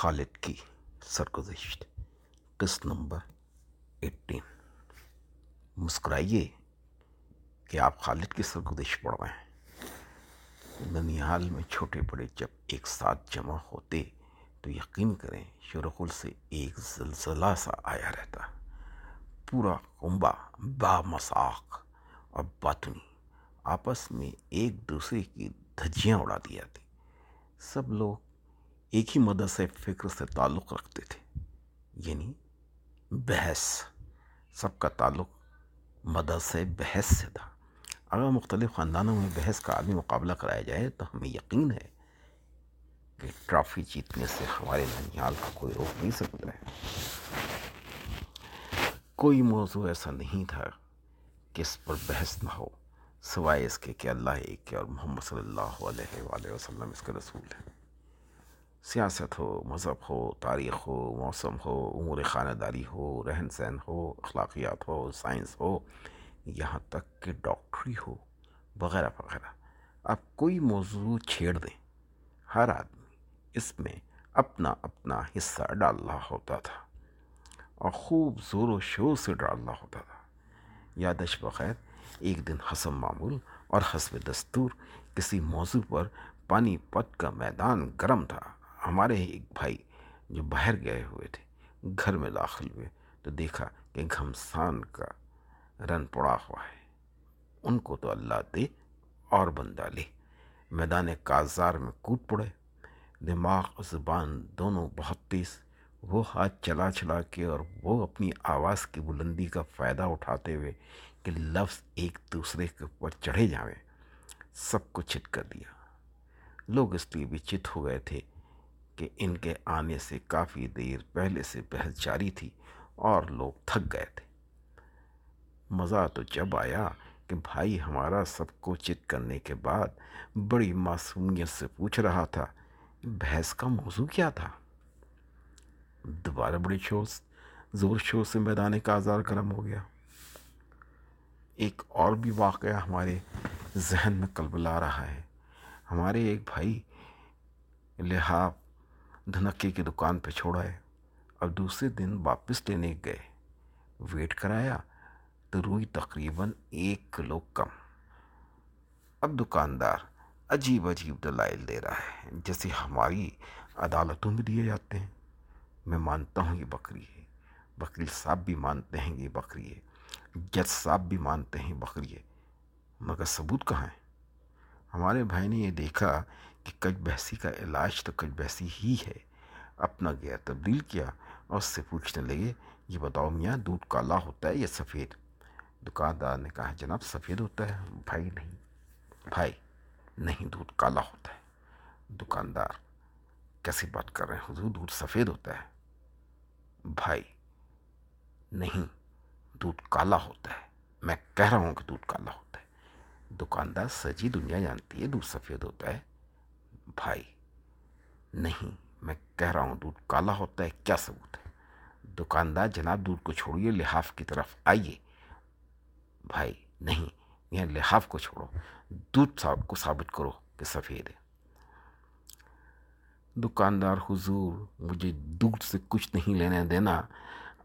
خالد کی سرگزشت، قسط number eighteen. مسکرائیے کہ آپ خالد کی سرگزشت پڑھ رہے ہیں۔ ننیال میں چھوٹے بڑے جب ایک ساتھ جمع ہوتے تو یقین کریں شرخل سے ایک زلزلہ سا آیا رہتا۔ پورا کنبا با مساق اور باطنی آپس میں ایک دوسرے کی دھجیاں اڑا دیا تھی سب لوگ ایک ہی مدرسہ فکر سے تعلق رکھتے تھے یعنی بحث۔ سب کا تعلق مدرسہ بحث سے تھا۔ اگر مختلف خاندانوں میں بحث کا عالمی مقابلہ کرایا جائے تو ہمیں یقین ہے کہ ٹرافی جیتنے سے ہمارے ننیال کو کوئی روک نہیں سکتا ہے۔ کوئی موضوع ایسا نہیں تھا کہ اس پر بحث نہ ہو، سوائے اس کے کہ اللہ ایک اور محمد صلی اللہ علیہ وآلہ وسلم اس کے رسول ہیں۔ سیاست ہو، مذہب ہو، تاریخ ہو، موسم ہو، امور خانہ داری ہو، رہن سہن ہو، اخلاقیات ہو، سائنس ہو، یہاں تک کہ ڈاکٹری ہو، وغیرہ وغیرہ۔ آپ کوئی موضوع چھیڑ دیں۔ ہر آدمی اس میں اپنا اپنا حصہ ڈال رہا ہوتا تھا اور خوب زور و شور سے ڈال رہا ہوتا تھا۔ یادش بخیر ایک دن حسم معمول اور حسب دستور کسی موضوع پر پانی پت کا میدان گرم تھا۔ ہمارے ایک بھائی جو باہر گئے ہوئے تھے، گھر میں داخل ہوئے، تو دیکھا کہ گھمسان کا رن پڑا ہوا ہے۔ ان کو تو اللہ دے اور بندہ لے۔ میدان کازار میں کود پڑے۔ دماغ اور زبان دونوں بہت تیز۔ وہ ہاتھ چلا چلا کے اور وہ اپنی آواز کی بلندی کا فائدہ اٹھاتے ہوئے کہ لفظ ایک دوسرے کے اوپر چڑھے جاویں۔ سب کو چت کر دیا۔ لوگ اس لیے بھی چت ہو گئے تھے کہ ان کے آنے سے کافی دیر پہلے سے بحث جاری تھی اور لوگ تھک گئے تھے۔ مزہ تو جب آیا کہ بھائی ہمارا سب کو چت کرنے کے بعد بڑی معصومیت سے پوچھ رہا تھا، بحث کا موضوع کیا تھا؟ دوبارہ بڑی شور زور شور سے میدان کا آزار گرم ہو گیا۔ ایک اور بھی واقعہ ہمارے ذہن میں کلبلا رہا ہے۔ ہمارے ایک بھائی لحاظ دھنکے کی دکان پہ چھوڑائے اور دوسرے دن واپس لینے گئے۔ ویٹ کرایا تو روئی تقریباً ایک کلو کم۔ اب دکاندار عجیب عجیب دلائل دے رہا ہے، جیسے ہماری عدالتوں میں دیے جاتے ہیں۔ میں مانتا ہوں یہ بکری ہے۔ وکیل صاحب بھی مانتے ہیں یہ بکری ہے۔ جج صاحب بھی مانتے ہیں بکری ہے۔ مگر ثبوت کہاں ہے؟ ہمارے بھائی نے یہ دیکھا کہ کج بحثی کا علاج تو کج بحثی ہی ہے۔ اپنا گیا تبدیل کیا اور اس سے پوچھنے لگے، یہ بتاؤ میاں، دودھ کالا ہوتا ہے یا سفید؟ دکاندار نے کہا، جناب، سفید ہوتا ہے۔ بھائی نہیں بھائی نہیں، دودھ کالا ہوتا ہے۔ دکاندار، کیسی بات کر رہے ہیں حضور؟ دودھ سفید ہوتا ہے۔ بھائی نہیں، دودھ کالا ہوتا ہے۔ میں کہہ رہا ہوں کہ دودھ کالا ہوتا ہے۔ دکاندار سجی دنیا جانتی ہے دودھ سفید ہوتا ہے۔ بھائی، نہیں، میں کہہ رہا ہوں، دودھ کالا ہوتا ہے، کیا ثبوت ہے؟ دکاندار جناب، دودھ کو چھوڑیے، لحاف کی طرف آئیے۔ بھائی، نہیں یہ لحاف کو چھوڑو۔ دودھ کو ثابت کرو کہ سفید ہے۔ دکاندار حضور، مجھے دودھ سے کچھ نہیں لینا دینا۔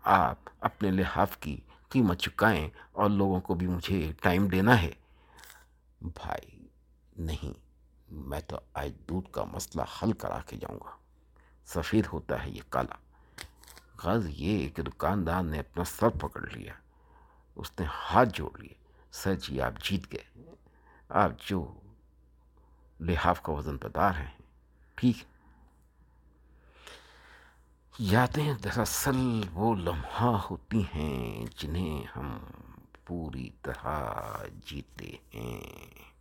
آپ اپنے لحاف کی قیمت چکائیں اور لوگوں کو بھی مجھے ٹائم دینا ہے۔ بھائی، نہیں میں تو آج دودھ کا مسئلہ حل کرا کے جاؤں گا۔ سفید ہوتا ہے یہ کالا۔ غرض یہ کہ دکاندار نے اپنا سر پکڑ لیا۔ اس نے ہاتھ جوڑ لیے۔ سر جی آپ جیت گئے۔ آپ جو لحاف کا وزن بتا رہے ہیں۔ ٹھیک۔ یادیں دراصل وہ لمحہ ہوتی ہیں جنہیں ہم پوری طرح جیتے ہیں۔